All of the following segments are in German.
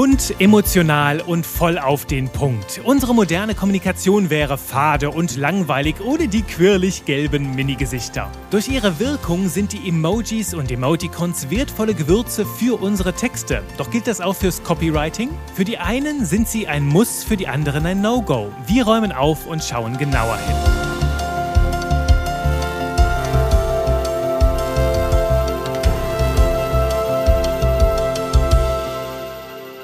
Bunt, emotional und voll auf den Punkt. Unsere moderne Kommunikation wäre fade und langweilig ohne die quirlig gelben Minigesichter. Durch ihre Wirkung sind die Emojis und Emoticons wertvolle Gewürze für unsere Texte. Doch gilt das auch fürs Copywriting? Für die einen sind sie ein Muss, für die anderen ein No-Go. Wir räumen auf und schauen genauer hin.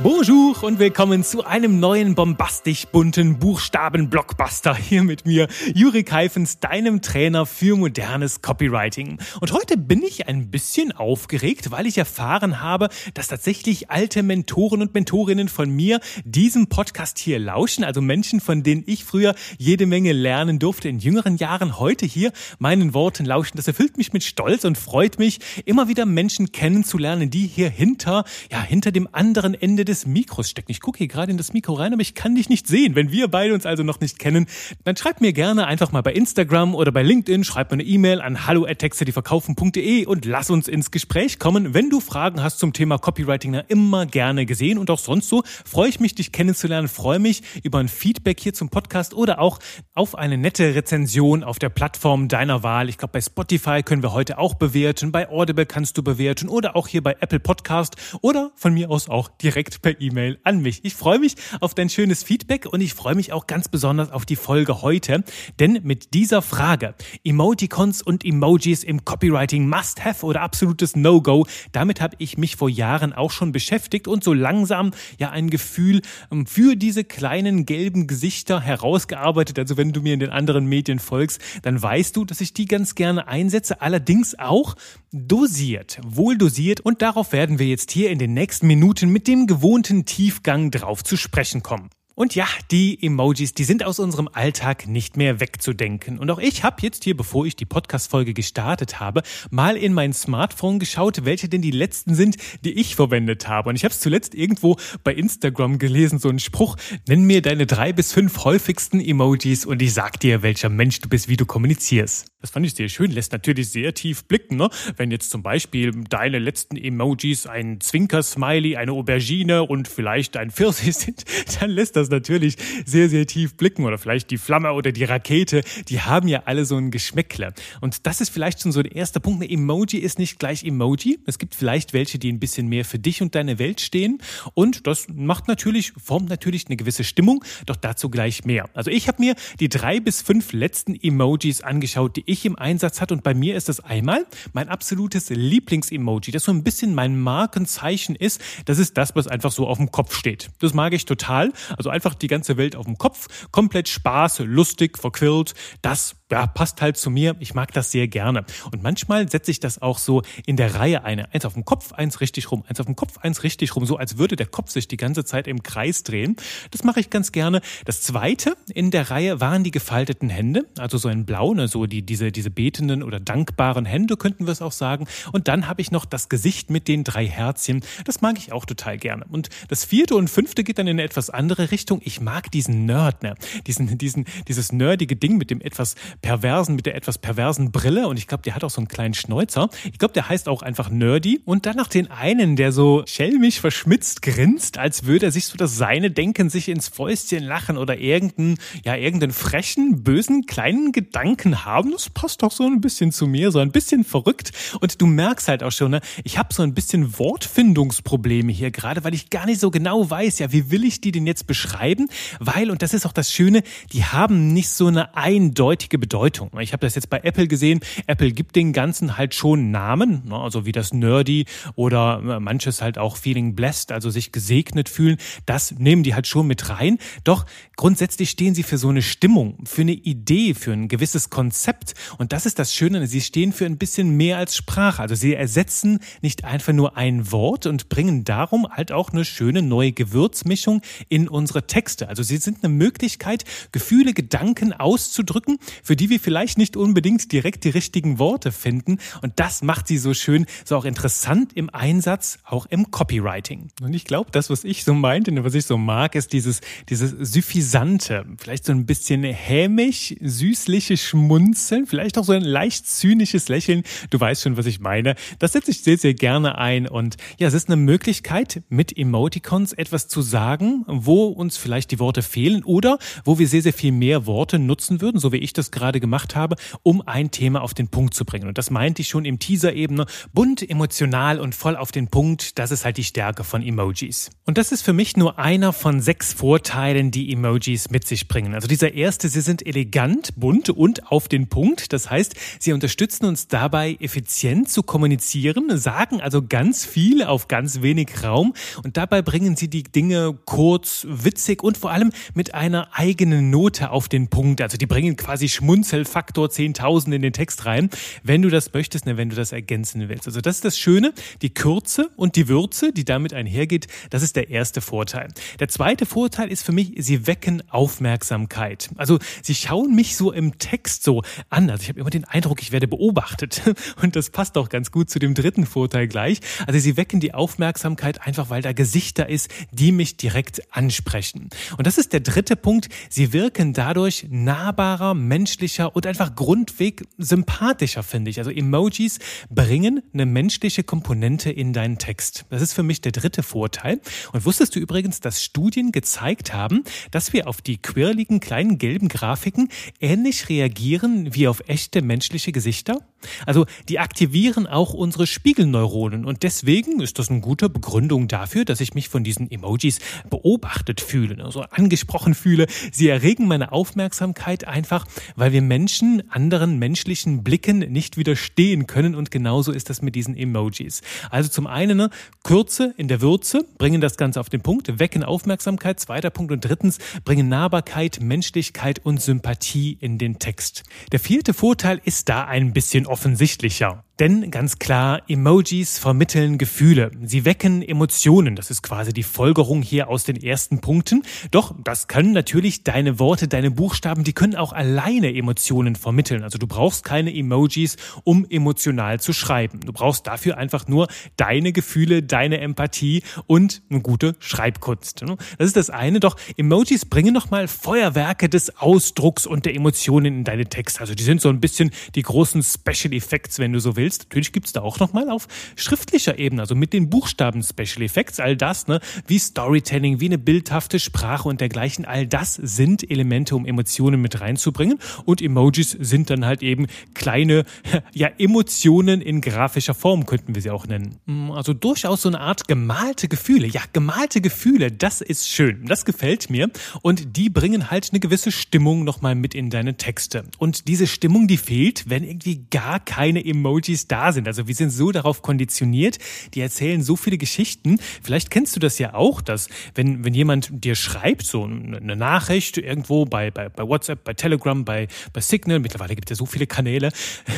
Bonjour und willkommen zu einem neuen bombastisch bunten Buchstaben-Blockbuster hier mit mir, Juri Keifens, deinem Trainer für modernes Copywriting. Und heute bin ich ein bisschen aufgeregt, weil ich erfahren habe, dass tatsächlich alte Mentoren und Mentorinnen von mir diesem Podcast hier lauschen, also Menschen, von denen ich früher jede Menge lernen durfte in jüngeren Jahren, heute hier meinen Worten lauschen. Das erfüllt mich mit Stolz und freut mich, immer wieder Menschen kennenzulernen, die hier hinter, ja, hinter dem anderen Ende des des Mikros stecken. Ich gucke hier gerade in das Mikro rein, aber ich kann dich nicht sehen. Wenn wir beide uns also noch nicht kennen, dann schreib mir gerne einfach mal bei Instagram oder bei LinkedIn, schreib mir eine E-Mail an hallo@textedieverkaufen.de und lass uns ins Gespräch kommen. Wenn du Fragen hast zum Thema Copywriting, na, immer gerne gesehen und auch sonst so, freue ich mich, dich kennenzulernen, freue mich über ein Feedback hier zum Podcast oder auch auf eine nette Rezension auf der Plattform deiner Wahl. Ich glaube, bei Spotify können wir heute auch bewerten, bei Audible kannst du bewerten oder auch hier bei Apple Podcast oder von mir aus auch direkt per E-Mail an mich. Ich freue mich auf dein schönes Feedback und ich freue mich auch ganz besonders auf die Folge heute, denn mit dieser Frage, Emoticons und Emojis im Copywriting Must-Have oder absolutes No-Go, damit habe ich mich vor Jahren auch schon beschäftigt und so langsam ja ein Gefühl ähm, für diese kleinen gelben Gesichter herausgearbeitet. Also wenn du mir in den anderen Medien folgst, dann weißt du, dass ich die ganz gerne einsetze, allerdings auch dosiert, wohl dosiert und darauf werden wir jetzt hier in den nächsten Minuten mit dem gewohnten gewohnten Tiefgang drauf zu sprechen kommen. Und ja, die Emojis, die sind aus unserem Alltag nicht mehr wegzudenken. Und auch ich habe jetzt hier, bevor ich die Podcast-Folge gestartet habe, mal in mein Smartphone geschaut, welche denn die letzten sind, die ich verwendet habe. Und ich habe es zuletzt irgendwo bei Instagram gelesen, so einen Spruch, nenn mir deine drei bis fünf häufigsten Emojis und ich sag dir, welcher Mensch du bist, wie du kommunizierst. Das fand ich sehr schön, lässt natürlich sehr tief blicken. Ne? Wenn jetzt zum Beispiel deine letzten Emojis ein Zwinker-Smiley, eine Aubergine und vielleicht ein Pfirsich sind, dann lässt das natürlich sehr, sehr tief blicken. Oder vielleicht die Flamme oder die Rakete, die haben ja alle so ein Geschmäckle. Und das ist vielleicht schon so der erste Punkt. Eine Emoji ist nicht gleich Emoji. Es gibt vielleicht welche, die ein bisschen mehr für dich und deine Welt stehen. Und das macht natürlich, formt natürlich eine gewisse Stimmung, doch dazu gleich mehr. Also ich habe mir die drei bis fünf letzten Emojis angeschaut, die ich im Einsatz hatte. Und bei mir ist das einmal mein absolutes Lieblings-Emoji, das so ein bisschen mein Markenzeichen ist. Das ist das, was einfach so auf dem Kopf steht. Das mag ich total. Also einfach die ganze Welt auf dem Kopf, komplett Spaß, lustig, verquillt. Das ja, passt halt zu mir. Ich mag das sehr gerne. Und manchmal setze ich das auch so in der Reihe eine. Eins auf dem Kopf, eins richtig rum, eins auf dem Kopf, eins richtig rum, so als würde der Kopf sich die ganze Zeit im Kreis drehen. Das mache ich ganz gerne. Das zweite in der Reihe waren die gefalteten Hände, also so in Blau, ne, so die, diese, diese betenden oder dankbaren Hände, könnten wir es auch sagen. Und dann habe ich noch das Gesicht mit den drei Herzchen. Das mag ich auch total gerne. Und das vierte und fünfte geht dann in eine etwas andere Richtung. Ich mag diesen Nerd, ne? diesen, diesen, dieses nerdige Ding mit dem etwas perversen, mit der etwas perversen Brille und ich glaube, der hat auch so einen kleinen Schnäuzer. Ich glaube, der heißt auch einfach Nerdy. Und dann noch den einen, der so schelmisch verschmitzt grinst, als würde er sich so das Seine denken, sich ins Fäustchen lachen oder irgendeinen, ja, irgendeinen frechen, bösen, kleinen Gedanken haben. Das passt doch so ein bisschen zu mir, so ein bisschen verrückt. Und du merkst halt auch schon, ne, ich habe so ein bisschen Wortfindungsprobleme hier gerade, weil ich gar nicht so genau weiß, ja, wie will ich die denn jetzt beschreiben? Weil, und das ist auch das Schöne, die haben nicht so eine eindeutige Bedeutung. Ich habe das jetzt bei Apple gesehen. Apple gibt den Ganzen halt schon Namen, ne, also wie das Nerdy oder äh, manches halt auch Feeling Blessed, also sich gesegnet fühlen. Das nehmen die halt schon mit rein. Doch grundsätzlich stehen sie für so eine Stimmung, für eine Idee, für ein gewisses Konzept. Und das ist das Schöne, sie stehen für ein bisschen mehr als Sprache. Also sie ersetzen nicht einfach nur ein Wort und bringen darum halt auch eine schöne neue Gewürzmischung in unsere Texte. Also sie sind eine Möglichkeit, Gefühle, Gedanken auszudrücken, für für die wir vielleicht nicht unbedingt direkt die richtigen Worte finden. Und das macht sie so schön, so auch interessant im Einsatz, auch im Copywriting. Und ich glaube, das, was ich so meinte und was ich so mag, ist dieses, dieses Suffisante, vielleicht so ein bisschen hämisch, süßliche Schmunzeln, vielleicht auch so ein leicht zynisches Lächeln. Du weißt schon, was ich meine. Das setze ich sehr, sehr gerne ein. Und ja, es ist eine Möglichkeit, mit Emoticons etwas zu sagen, wo uns vielleicht die Worte fehlen oder wo wir sehr, sehr viel mehr Worte nutzen würden, so wie ich das gerade gemacht habe, um ein Thema auf den Punkt zu bringen. Und das meinte ich schon im Teaser-Ebene. Bunt, emotional und voll auf den Punkt. Das ist halt die Stärke von Emojis. Und das ist für mich nur einer von sechs Vorteilen, die Emojis mit sich bringen. Also dieser erste, sie sind elegant, bunt und auf den Punkt. Das heißt, sie unterstützen uns dabei, effizient zu kommunizieren, sagen also ganz viel auf ganz wenig Raum und dabei bringen sie die Dinge kurz, witzig und vor allem mit einer eigenen Note auf den Punkt. Also die bringen quasi Schmunzelfaktor 10.000 in den Text rein, wenn du das möchtest, ne, wenn du das ergänzen willst. Also das ist das Schöne, die Kürze und die Würze, die damit einhergeht, das ist der erste Vorteil. Der zweite Vorteil ist für mich, sie wecken Aufmerksamkeit. Also sie schauen mich so im Text so an. Also ich habe immer den Eindruck, ich werde beobachtet. Und das passt auch ganz gut zu dem dritten Vorteil gleich. Also sie wecken die Aufmerksamkeit einfach, weil da Gesichter ist, die mich direkt ansprechen. Und das ist der dritte Punkt. Sie wirken dadurch nahbarer, menschlicher und einfach grundweg sympathischer, finde ich. Also Emojis bringen eine menschliche Komponente in deinen Text. Das ist für mich der dritte Vorteil. Und wusstest du übrigens, dass Studien gezeigt haben, dass wir auf die quirligen kleinen gelben Grafiken ähnlich reagieren wie auf echte menschliche Gesichter? Also die aktivieren auch unsere Spiegelneuronen und deswegen ist das eine gute Begründung dafür, dass ich mich von diesen Emojis beobachtet fühle, also angesprochen fühle. Sie erregen meine Aufmerksamkeit einfach, weil wir Menschen anderen menschlichen Blicken nicht widerstehen können und genauso ist das mit diesen Emojis. Also zum einen ne, Kürze in der Würze, bringen das Ganze auf den Punkt, wecken Aufmerksamkeit, zweiter Punkt und drittens bringen Nahbarkeit, Menschlichkeit und Sympathie in den Text. Der vierte Vorteil ist da ein bisschen offensichtlicher. Denn ganz klar, Emojis vermitteln Gefühle. Sie wecken Emotionen. Das ist quasi die Folgerung hier aus den ersten Punkten. Doch das können natürlich deine Worte, deine Buchstaben, die können auch alleine Emotionen vermitteln. Also du brauchst keine Emojis, um emotional zu schreiben. Du brauchst dafür einfach nur deine Gefühle, deine Empathie und eine gute Schreibkunst. Das ist das eine. Doch Emojis bringen nochmal Feuerwerke des Ausdrucks und der Emotionen in deine Texte. Also die sind so ein bisschen die großen Special Effects, wenn du so willst willst. Natürlich gibt's da auch nochmal auf schriftlicher Ebene, also mit den Buchstaben Special Effects, all das, ne, wie Storytelling, wie eine bildhafte Sprache und dergleichen, all das sind Elemente, um Emotionen mit reinzubringen. Und Emojis sind dann halt eben kleine, ja, Emotionen in grafischer Form, könnten wir sie auch nennen. Hm, also durchaus so eine Art gemalte Gefühle. Ja, gemalte Gefühle, das ist schön. Das gefällt mir. Und die bringen halt eine gewisse Stimmung nochmal mit in deine Texte. Und diese Stimmung, die fehlt, wenn irgendwie gar keine Emojis Emojis da sind. Also wir sind so darauf konditioniert, die erzählen so viele Geschichten. Vielleicht kennst du das ja auch, dass wenn, wenn jemand dir schreibt, so eine Nachricht irgendwo bei, bei, bei WhatsApp, bei Telegram, bei, bei Signal, mittlerweile gibt es ja so viele Kanäle,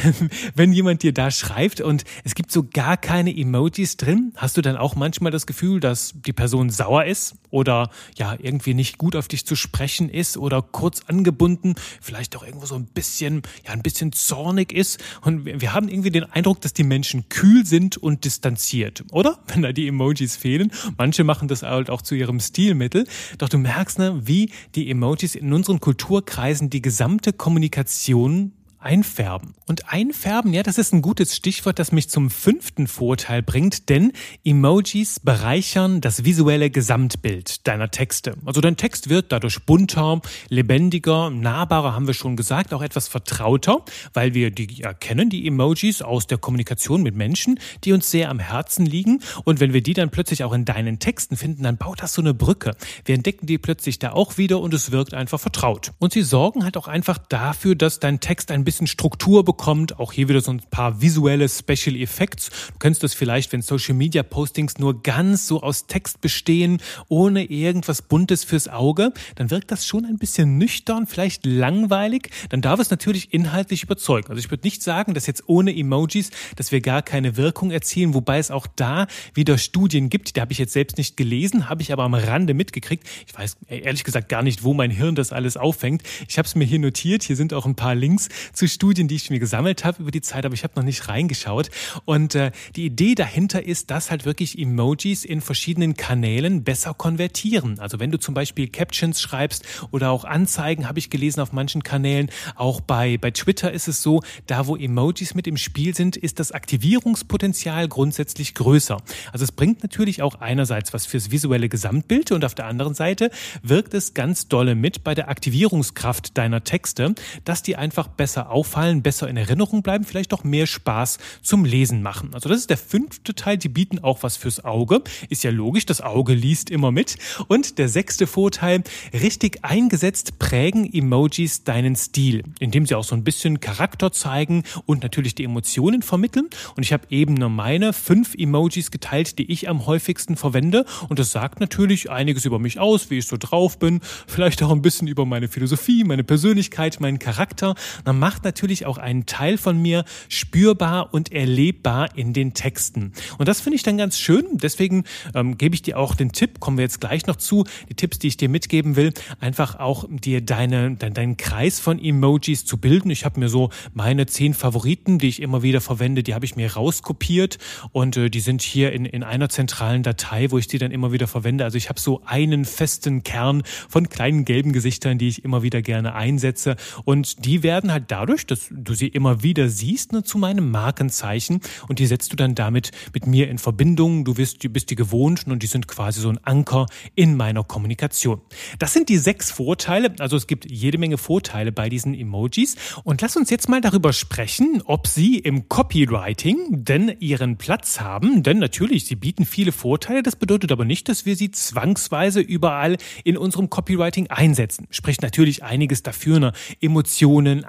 wenn jemand dir da schreibt und es gibt so gar keine Emojis drin, hast du dann auch manchmal das Gefühl, dass die Person sauer ist oder ja irgendwie nicht gut auf dich zu sprechen ist oder kurz angebunden, vielleicht auch irgendwo so ein bisschen, ja, ein bisschen zornig ist und wir haben irgendwie den Eindruck, dass die Menschen kühl sind und distanziert, oder? Wenn da die Emojis fehlen. Manche machen das halt auch zu ihrem Stilmittel. Doch du merkst, ne, wie die Emojis in unseren Kulturkreisen die gesamte Kommunikation einfärben. Und einfärben, ja, das ist ein gutes Stichwort, das mich zum fünften Vorteil bringt, denn Emojis bereichern das visuelle Gesamtbild deiner Texte. Also dein Text wird dadurch bunter, lebendiger, nahbarer, haben wir schon gesagt, auch etwas vertrauter, weil wir die erkennen, die Emojis aus der Kommunikation mit Menschen, die uns sehr am Herzen liegen. Und wenn wir die dann plötzlich auch in deinen Texten finden, dann baut das so eine Brücke. Wir entdecken die plötzlich da auch wieder und es wirkt einfach vertraut. Und sie sorgen halt auch einfach dafür, dass dein Text ein bisschen Struktur bekommt. Auch hier wieder so ein paar visuelle Special Effects. Du kennst das vielleicht, wenn Social Media Postings nur ganz so aus Text bestehen, ohne irgendwas Buntes fürs Auge, dann wirkt das schon ein bisschen nüchtern, vielleicht langweilig. Dann darf es natürlich inhaltlich überzeugen. Also ich würde nicht sagen, dass jetzt ohne Emojis, dass wir gar keine Wirkung erzielen, wobei es auch da wieder Studien gibt, die habe ich jetzt selbst nicht gelesen, habe ich aber am Rande mitgekriegt. Ich weiß ehrlich gesagt gar nicht, wo mein Hirn das alles auffängt. Ich habe es mir hier notiert. Hier sind auch ein paar Links zu Studien, die ich mir gesammelt habe über die Zeit, aber ich habe noch nicht reingeschaut. Und äh, die Idee dahinter ist, dass halt wirklich Emojis in verschiedenen Kanälen besser konvertieren. Also wenn du zum Beispiel Captions schreibst oder auch Anzeigen, habe ich gelesen auf manchen Kanälen. Auch bei, bei Twitter ist es so, da wo Emojis mit im Spiel sind, ist das Aktivierungspotenzial grundsätzlich größer. Also es bringt natürlich auch einerseits was fürs visuelle Gesamtbild und auf der anderen Seite wirkt es ganz dolle mit bei der Aktivierungskraft deiner Texte, dass die einfach besser auffallen, besser in Erinnerung bleiben, vielleicht auch mehr Spaß zum Lesen machen. Also das ist der fünfte Teil. Die bieten auch was fürs Auge. Ist ja logisch, das Auge liest immer mit. Und der sechste Vorteil, richtig eingesetzt prägen Emojis deinen Stil, indem sie auch so ein bisschen Charakter zeigen und natürlich die Emotionen vermitteln. Und ich habe eben nur meine fünf Emojis geteilt, die ich am häufigsten verwende. Und das sagt natürlich einiges über mich aus, wie ich so drauf bin, vielleicht auch ein bisschen über meine Philosophie, meine Persönlichkeit, meinen Charakter. Man macht natürlich auch einen Teil von mir spürbar und erlebbar in den Texten. Und das finde ich dann ganz schön. Deswegen ähm, gebe ich dir auch den Tipp, kommen wir jetzt gleich noch zu, die Tipps, die ich dir mitgeben will, einfach auch dir deine, dein, deinen Kreis von Emojis zu bilden. Ich habe mir so meine zehn Favoriten, die ich immer wieder verwende, die habe ich mir rauskopiert und äh, die sind hier in, in einer zentralen Datei, wo ich die dann immer wieder verwende. Also ich habe so einen festen Kern von kleinen gelben Gesichtern, die ich immer wieder gerne einsetze und die werden halt dadurch, dass du sie immer wieder siehst, ne, zu meinem Markenzeichen und die setzt du dann damit mit mir in Verbindung. Du bist, bist die gewohnt und die sind quasi so ein Anker in meiner Kommunikation. Das sind die sechs Vorteile. Also es gibt jede Menge Vorteile bei diesen Emojis. Und lass uns jetzt mal darüber sprechen, ob sie im Copywriting denn ihren Platz haben. Denn natürlich, sie bieten viele Vorteile. Das bedeutet aber nicht, dass wir sie zwangsweise überall in unserem Copywriting einsetzen. Spricht natürlich einiges dafür. Ne? Emotionen,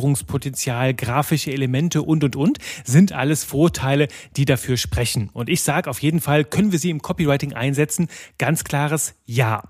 Aktivierungspotenzial, grafische Elemente und, und, und sind alles Vorteile, die dafür sprechen. Und ich sage auf jeden Fall, können wir sie im Copywriting einsetzen? Ganz klares Ja.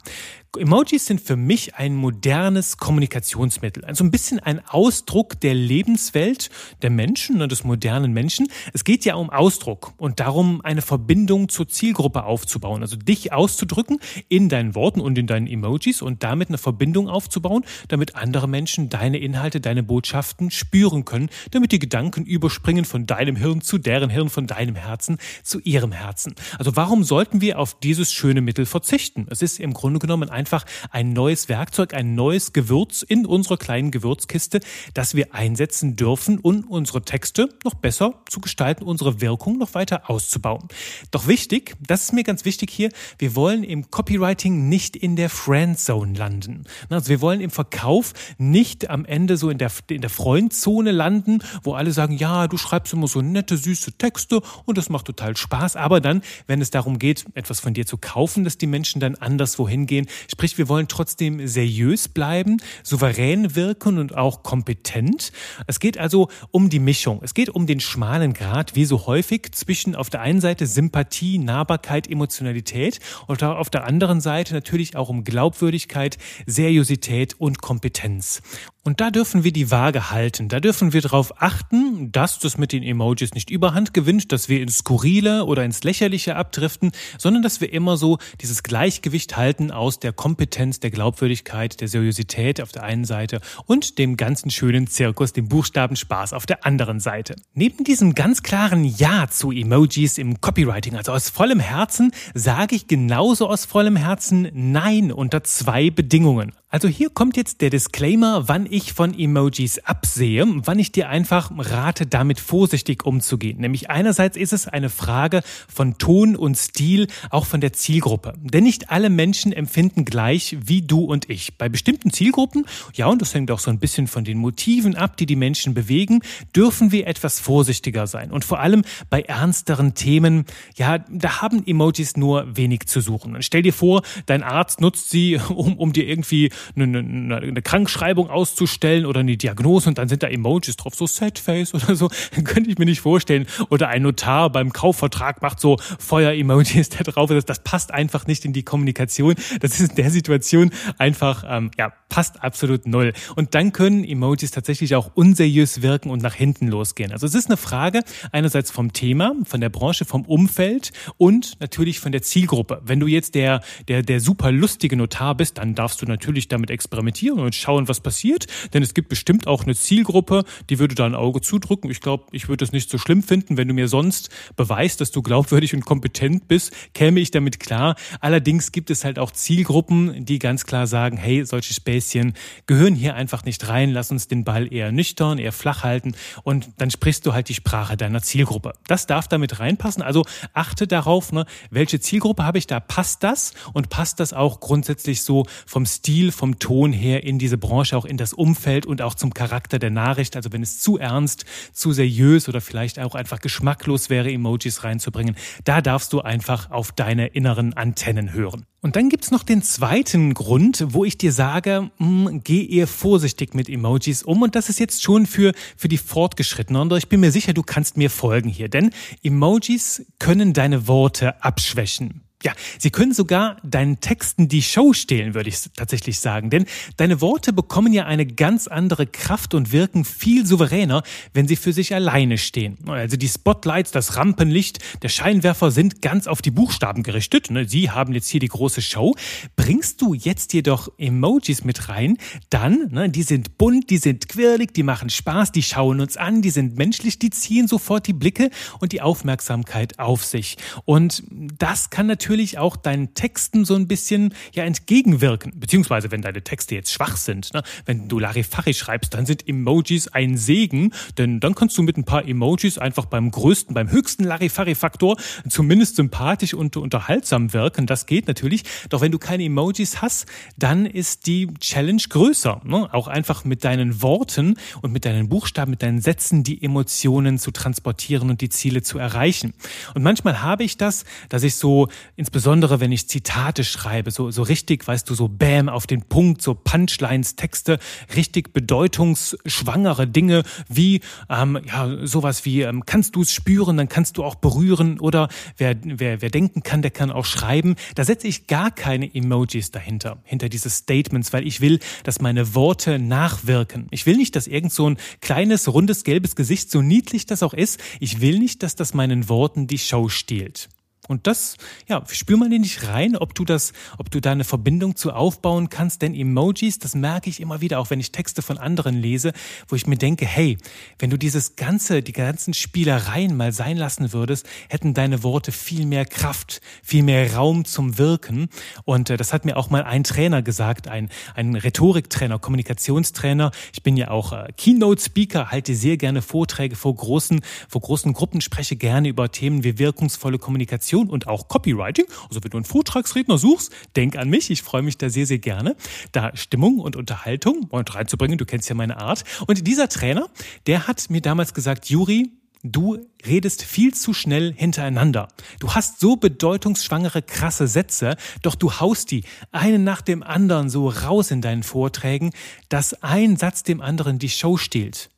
Emojis sind für mich ein modernes Kommunikationsmittel, also ein bisschen ein Ausdruck der Lebenswelt der Menschen, ne, des modernen Menschen. Es geht ja um Ausdruck und darum, eine Verbindung zur Zielgruppe aufzubauen, also dich auszudrücken in deinen Worten und in deinen Emojis und damit eine Verbindung aufzubauen, damit andere Menschen deine Inhalte, deine Botschaften spüren können, damit die Gedanken überspringen von deinem Hirn zu deren Hirn, von deinem Herzen zu ihrem Herzen. Also warum sollten wir auf dieses schöne Mittel verzichten? Es ist im Grunde genommen ein einfach ein neues Werkzeug, ein neues Gewürz in unserer kleinen Gewürzkiste, das wir einsetzen dürfen, um unsere Texte noch besser zu gestalten, unsere Wirkung noch weiter auszubauen. Doch wichtig, das ist mir ganz wichtig hier, wir wollen im Copywriting nicht in der Friendzone landen. Also wir wollen im Verkauf nicht am Ende so in der, in der Freundzone landen, wo alle sagen, ja, du schreibst immer so nette, süße Texte und das macht total Spaß. Aber dann, wenn es darum geht, etwas von dir zu kaufen, dass die Menschen dann anderswo hingehen, Sprich, wir wollen trotzdem seriös bleiben, souverän wirken und auch kompetent. Es geht also um die Mischung. Es geht um den schmalen Grad, wie so häufig, zwischen auf der einen Seite Sympathie, Nahbarkeit, Emotionalität und auf der anderen Seite natürlich auch um Glaubwürdigkeit, Seriosität und Kompetenz. Und da dürfen wir die Waage halten. Da dürfen wir darauf achten, dass das mit den Emojis nicht überhand gewinnt, dass wir ins Skurrile oder ins Lächerliche abdriften, sondern dass wir immer so dieses Gleichgewicht halten aus der Kompetenz, der Glaubwürdigkeit, der Seriosität auf der einen Seite und dem ganzen schönen Zirkus, dem Buchstabenspaß auf der anderen Seite. Neben diesem ganz klaren Ja zu Emojis im Copywriting, also aus vollem Herzen, sage ich genauso aus vollem Herzen Nein unter zwei Bedingungen. Also hier kommt jetzt der Disclaimer, wann ich von Emojis absehe, wann ich dir einfach rate, damit vorsichtig umzugehen. Nämlich einerseits ist es eine Frage von Ton und Stil, auch von der Zielgruppe. Denn nicht alle Menschen empfinden gleich wie du und ich. Bei bestimmten Zielgruppen, ja, und das hängt auch so ein bisschen von den Motiven ab, die die Menschen bewegen, dürfen wir etwas vorsichtiger sein. Und vor allem bei ernsteren Themen, ja, da haben Emojis nur wenig zu suchen. Und stell dir vor, dein Arzt nutzt sie, um, um dir irgendwie eine, eine, eine Krankschreibung auszustellen oder eine Diagnose und dann sind da Emojis drauf, so Setface oder so, könnte ich mir nicht vorstellen. Oder ein Notar beim Kaufvertrag macht so Feuer-Emojis da drauf. Das, das passt einfach nicht in die Kommunikation. Das ist in der Situation einfach, ähm, ja, passt absolut null. Und dann können Emojis tatsächlich auch unseriös wirken und nach hinten losgehen. Also es ist eine Frage einerseits vom Thema, von der Branche, vom Umfeld und natürlich von der Zielgruppe. Wenn du jetzt der, der, der super lustige Notar bist, dann darfst du natürlich damit experimentieren und schauen, was passiert. Denn es gibt bestimmt auch eine Zielgruppe, die würde da ein Auge zudrücken. Ich glaube, ich würde es nicht so schlimm finden, wenn du mir sonst beweist, dass du glaubwürdig und kompetent bist, käme ich damit klar. Allerdings gibt es halt auch Zielgruppen, die ganz klar sagen, hey, solche Späßchen gehören hier einfach nicht rein, lass uns den Ball eher nüchtern, eher flach halten und dann sprichst du halt die Sprache deiner Zielgruppe. Das darf damit reinpassen. Also achte darauf, ne, welche Zielgruppe habe ich da, passt das und passt das auch grundsätzlich so vom Stil, vom Ton her in diese Branche, auch in das Umfeld und auch zum Charakter der Nachricht. Also wenn es zu ernst, zu seriös oder vielleicht auch einfach geschmacklos wäre, Emojis reinzubringen, da darfst du einfach auf deine inneren Antennen hören. Und dann gibt's noch den zweiten Grund, wo ich dir sage, mh, hm, geh eher vorsichtig mit Emojis um. Und das ist jetzt schon für, für die Fortgeschrittenen. Und ich bin mir sicher, du kannst mir folgen hier. Denn Emojis können deine Worte abschwächen. Ja, sie können sogar deinen Texten die Show stehlen, würde ich tatsächlich sagen. Denn deine Worte bekommen ja eine ganz andere Kraft und wirken viel souveräner, wenn sie für sich alleine stehen. Also die Spotlights, das Rampenlicht, der Scheinwerfer sind ganz auf die Buchstaben gerichtet. Ne? Sie haben jetzt hier die große Show. Bringst du jetzt jedoch Emojis mit rein, dann, ne, die sind bunt, die sind quirlig, die machen Spaß, die schauen uns an, die sind menschlich, die ziehen sofort die Blicke und die Aufmerksamkeit auf sich. Und das kann natürlich natürlich auch deinen Texten so ein bisschen ja entgegenwirken. Beziehungsweise, wenn deine Texte jetzt schwach sind, ne? wenn du Larifari schreibst, dann sind Emojis ein Segen, denn dann kannst du mit ein paar Emojis einfach beim größten, beim höchsten Larifari-Faktor zumindest sympathisch und unterhaltsam wirken. Das geht natürlich. Doch wenn du keine Emojis hast, dann ist die Challenge größer. Ne? Auch einfach mit deinen Worten und mit deinen Buchstaben, mit deinen Sätzen die Emotionen zu transportieren und die Ziele zu erreichen. Und manchmal habe ich das, dass ich so insbesondere wenn ich Zitate schreibe, so, so richtig, weißt du, so Bäm auf den Punkt, so Punchlines, Texte, richtig bedeutungsschwangere Dinge wie ähm, ja sowas wie ähm, kannst du es spüren, dann kannst du auch berühren oder wer, wer, wer denken kann, der kann auch schreiben. Da setze ich gar keine Emojis dahinter, hinter diese Statements, weil ich will, dass meine Worte nachwirken. Ich will nicht, dass irgend so ein kleines, rundes, gelbes Gesicht, so niedlich das auch ist, ich will nicht, dass das meinen Worten die Show stiehlt. Und das, ja, spür mal nicht rein, ob du das, ob du da eine Verbindung zu aufbauen kannst, denn Emojis, das merke ich immer wieder, auch wenn ich Texte von anderen lese, wo ich mir denke, hey, wenn du dieses ganze, die ganzen Spielereien mal sein lassen würdest, hätten deine Worte viel mehr Kraft, viel mehr Raum zum Wirken. Und äh, das hat mir auch mal ein Trainer gesagt, ein, ein Rhetoriktrainer, Kommunikationstrainer. Ich bin ja auch äh, Keynote-Speaker, halte sehr gerne Vorträge vor großen, vor großen Gruppen, spreche gerne über Themen wie wirkungsvolle Kommunikation Kommunikation und auch Copywriting. Also wenn du einen Vortragsredner suchst, denk an mich. Ich freue mich da sehr, sehr gerne, da Stimmung und Unterhaltung reinzubringen. Du kennst ja meine Art. Und dieser Trainer, der hat mir damals gesagt, Juri, Du redest viel zu schnell hintereinander. Du hast so bedeutungsschwangere, krasse Sätze, doch du haust die einen nach dem anderen so raus in deinen Vorträgen, dass ein Satz dem anderen die Show stiehlt.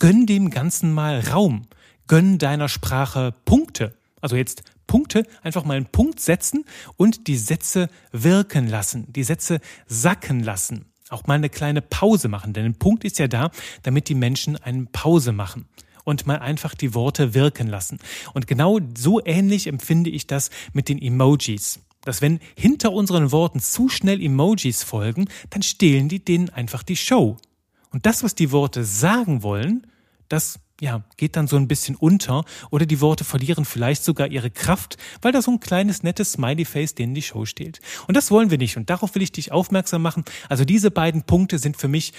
Gönn dem Ganzen mal Raum. Gönn deiner Sprache Punkte. Also jetzt Punkte, einfach mal einen Punkt setzen und die Sätze wirken lassen, die Sätze sacken lassen. Auch mal eine kleine Pause machen, denn ein Punkt ist ja da, damit die Menschen eine Pause machen und mal einfach die Worte wirken lassen. Und genau so ähnlich empfinde ich das mit den Emojis. Dass wenn hinter unseren Worten zu schnell Emojis folgen, dann stehlen die denen einfach die Show. Und das, was die Worte sagen wollen, das ja, geht dann so ein bisschen unter oder die Worte verlieren vielleicht sogar ihre Kraft, weil da so ein kleines nettes Smiley-Face denen die Show steht. Und das wollen wir nicht und darauf will ich dich aufmerksam machen. Also diese beiden Punkte sind für mich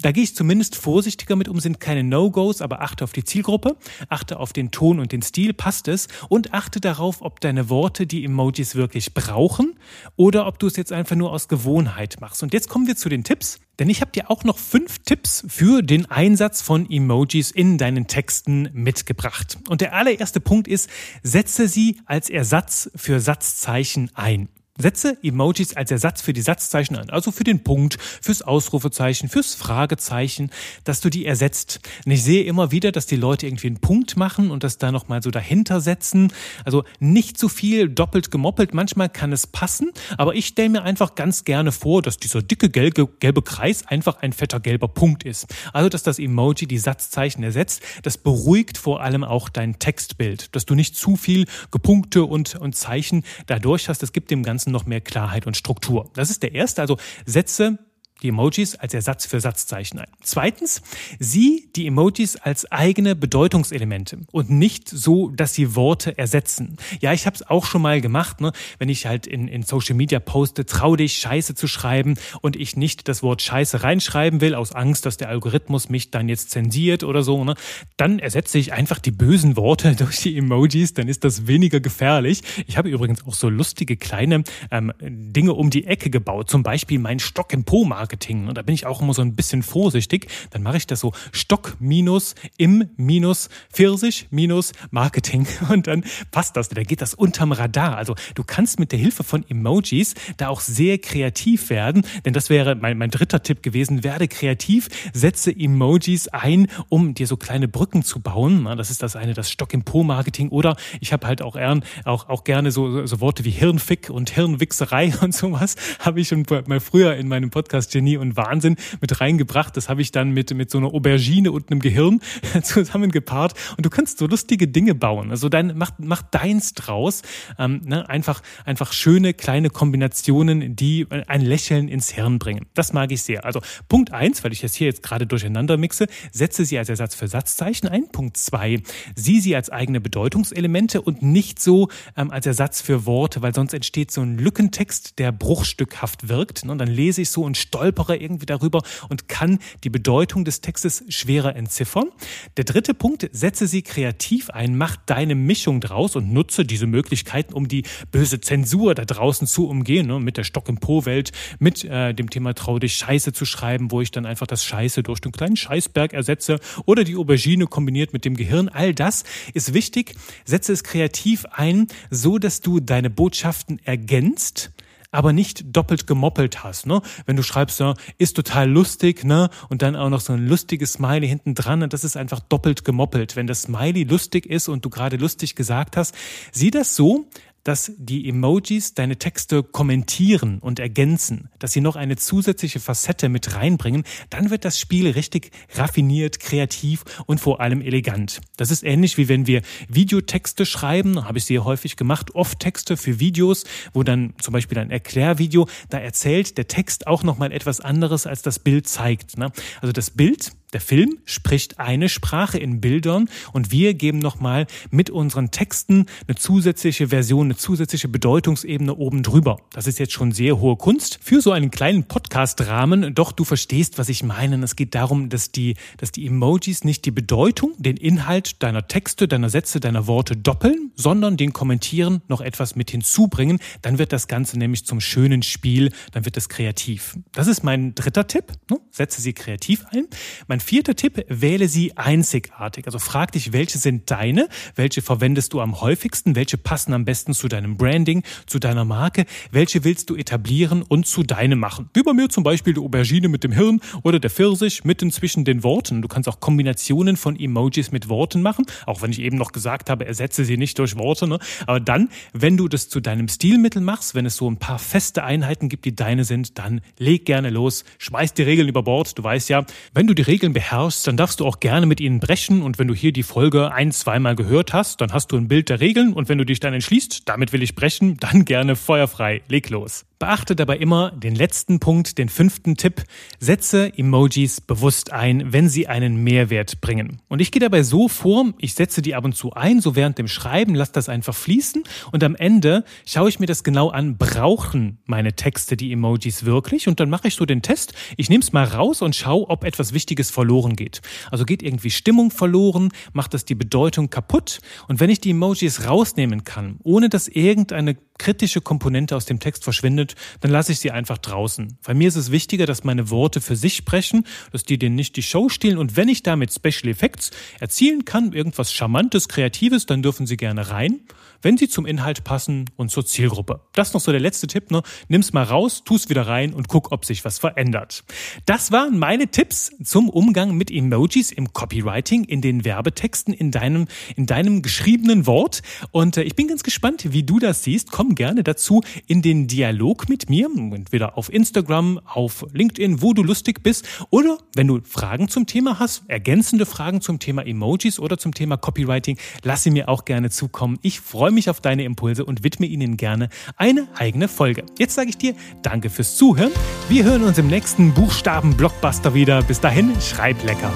da gehe ich zumindest vorsichtiger mit um, sind keine No-Gos, aber achte auf die Zielgruppe, achte auf den Ton und den Stil, passt es und achte darauf, ob deine Worte die Emojis wirklich brauchen oder ob du es jetzt einfach nur aus Gewohnheit machst. Und jetzt kommen wir zu den Tipps, denn ich habe dir auch noch fünf Tipps für den Einsatz von Emojis in deinen Texten mitgebracht. Und der allererste Punkt ist, setze sie als Ersatz für Satzzeichen ein. Setze Emojis als Ersatz für die Satzzeichen ein, also für den Punkt, fürs Ausrufezeichen, fürs Fragezeichen, dass du die ersetzt. Und ich sehe immer wieder, dass die Leute irgendwie einen Punkt machen und das da nochmal so dahinter setzen. Also nicht zu viel doppelt gemoppelt. Manchmal kann es passen, aber ich stelle mir einfach ganz gerne vor, dass dieser dicke gelbe, gelbe Kreis einfach ein fetter gelber Punkt ist. Also, dass das Emoji die Satzzeichen ersetzt. Das beruhigt vor allem auch dein Textbild, dass du nicht zu viel Gepunkte und, und Zeichen dadurch hast. Das gibt dem Ganzen Ganzen noch mehr Klarheit und Struktur. Das ist der erste, also Sätze die Emojis als Ersatz für Satzzeichen ein. Zweitens, sieh die Emojis als eigene Bedeutungselemente und nicht so, dass sie Worte ersetzen. Ja, ich habe es auch schon mal gemacht, ne? wenn ich halt in, in Social Media poste, trau dich, Scheiße zu schreiben und ich nicht das Wort Scheiße reinschreiben will, aus Angst, dass der Algorithmus mich dann jetzt zensiert oder so, ne? dann ersetze ich einfach die bösen Worte durch die Emojis, dann ist das weniger gefährlich. Ich habe übrigens auch so lustige kleine ähm, Dinge um die Ecke gebaut, zum Beispiel mein Stock im Po-Markt Marketing. Und da bin ich auch immer so ein bisschen vorsichtig. Dann mache ich das so Stock minus im minus Pfirsich minus Marketing. Und dann passt das. Da geht das unterm Radar. Also du kannst mit der Hilfe von Emojis da auch sehr kreativ werden. Denn das wäre mein, mein dritter Tipp gewesen. Werde kreativ, setze Emojis ein, um dir so kleine Brücken zu bauen. Das ist das eine, das Stock im Po-Marketing. Oder ich habe halt auch, gern, auch, auch gerne so, so Worte wie Hirnfick und Hirnwichserei und sowas. Habe ich schon mal früher in meinem Podcast Genie und Wahnsinn mit reingebracht. Das habe ich dann mit, mit so einer Aubergine und einem Gehirn zusammengepaart. Und du kannst so lustige Dinge bauen. Also dein, mach, mach deins draus. Ähm, ne? einfach, einfach schöne kleine Kombinationen, die ein Lächeln ins Hirn bringen. Das mag ich sehr. Also Punkt eins, weil ich das hier jetzt gerade durcheinander mixe, setze sie als Ersatz für Satzzeichen ein. Punkt zwei, sieh sie als eigene Bedeutungselemente und nicht so ähm, als Ersatz für Worte, weil sonst entsteht so ein Lückentext, der bruchstückhaft wirkt. Ne? Und dann lese ich so und stolper stolpere irgendwie darüber und kann die Bedeutung des Textes schwerer entziffern. Der dritte Punkt, setze sie kreativ ein, mach deine Mischung draus und nutze diese Möglichkeiten, um die böse Zensur da draußen zu umgehen, ne, mit der Stock im Po-Welt, mit äh, dem Thema Trau dich Scheiße zu schreiben, wo ich dann einfach das Scheiße durch den kleinen Scheißberg ersetze oder die Aubergine kombiniert mit dem Gehirn. All das ist wichtig. Setze es kreativ ein, so dass du deine Botschaften ergänzt aber nicht doppelt gemoppelt hast. Ne? Wenn du schreibst, ja, ist total lustig, ne? Und dann auch noch so ein lustiges Smiley hinten dran, das ist einfach doppelt gemoppelt. Wenn das Smiley lustig ist und du gerade lustig gesagt hast, sieh das so, dass die Emojis deine Texte kommentieren und ergänzen, dass sie noch eine zusätzliche Facette mit reinbringen, dann wird das Spiel richtig raffiniert, kreativ und vor allem elegant. Das ist ähnlich wie wenn wir Videotexte schreiben, habe ich sehr häufig gemacht, oft Texte für Videos, wo dann zum Beispiel ein Erklärvideo, da erzählt der Text auch nochmal etwas anderes, als das Bild zeigt. Ne? Also das Bild der Film spricht eine Sprache in Bildern und wir geben nochmal mit unseren Texten eine zusätzliche Version, eine zusätzliche Bedeutungsebene oben drüber. Das ist jetzt schon sehr hohe Kunst für so einen kleinen Podcast-Rahmen. Doch du verstehst, was ich meine. Es geht darum, dass die, dass die Emojis nicht die Bedeutung, den Inhalt deiner Texte, deiner Sätze, deiner Worte doppeln, sondern den Kommentieren noch etwas mit hinzubringen. Dann wird das Ganze nämlich zum schönen Spiel, dann wird es kreativ. Das ist mein dritter Tipp. Ne? Setze sie kreativ ein. Mein vierter Tipp, wähle sie einzigartig. Also frag dich, welche sind deine, welche verwendest du am häufigsten, welche passen am besten zu deinem Branding, zu deiner Marke, welche willst du etablieren und zu deinem machen. Wie bei mir zum Beispiel die Aubergine mit dem Hirn oder der Pfirsich mitten zwischen den Worten. Du kannst auch Kombinationen von Emojis mit Worten machen, auch wenn ich eben noch gesagt habe, ersetze sie nicht durch Worte. Ne? Aber dann, wenn du das zu deinem Stilmittel machst, wenn es so ein paar feste Einheiten gibt, die deine sind, dann leg gerne los, schmeiß die Regeln über Bord. Du weißt ja, wenn du die Regeln beherrschst, dann darfst du auch gerne mit ihnen brechen. Und wenn du hier die Folge ein, zweimal gehört hast, dann hast du ein Bild der Regeln. Und wenn du dich dann entschließt, damit will ich brechen, dann gerne feuerfrei. Leg los. Beachte dabei immer den letzten Punkt, den fünften Tipp. Setze Emojis bewusst ein, wenn sie einen Mehrwert bringen. Und ich gehe dabei so vor, ich setze die ab und zu ein, so während dem Schreiben, lass das einfach fließen und am Ende schaue ich mir das genau an, brauchen meine Texte die Emojis wirklich? Und dann mache ich so den Test. Ich nehme es mal raus und schaue, ob etwas Wichtiges verloren geht. Also geht irgendwie Stimmung verloren, macht das die Bedeutung kaputt. Und wenn ich die Emojis rausnehmen kann, ohne dass irgendeine kritische Komponente aus dem Text verschwindet, dann lasse ich sie einfach draußen. Bei mir ist es wichtiger, dass meine Worte für sich sprechen, dass die denen nicht die Show stehlen und wenn ich damit Special Effects erzielen kann, irgendwas Charmantes, Kreatives, dann dürfen sie gerne rein wenn sie zum Inhalt passen und zur Zielgruppe. Das ist noch so der letzte Tipp, ne? Nimm's mal raus, tu's wieder rein und guck, ob sich was verändert. Das waren meine Tipps zum Umgang mit Emojis im Copywriting, in den Werbetexten, in deinem, in deinem geschriebenen Wort. Und äh, ich bin ganz gespannt, wie du das siehst. Komm gerne dazu in den Dialog mit mir, entweder auf Instagram, auf LinkedIn, wo du lustig bist, oder wenn du Fragen zum Thema hast, ergänzende Fragen zum Thema Emojis oder zum Thema Copywriting, lass sie mir auch gerne zukommen. Ich freue mich auf deine Impulse und widme ihnen gerne eine eigene Folge. Jetzt sage ich dir Danke fürs Zuhören. Wir hören uns im nächsten Buchstaben-Blockbuster wieder. Bis dahin, schreib lecker.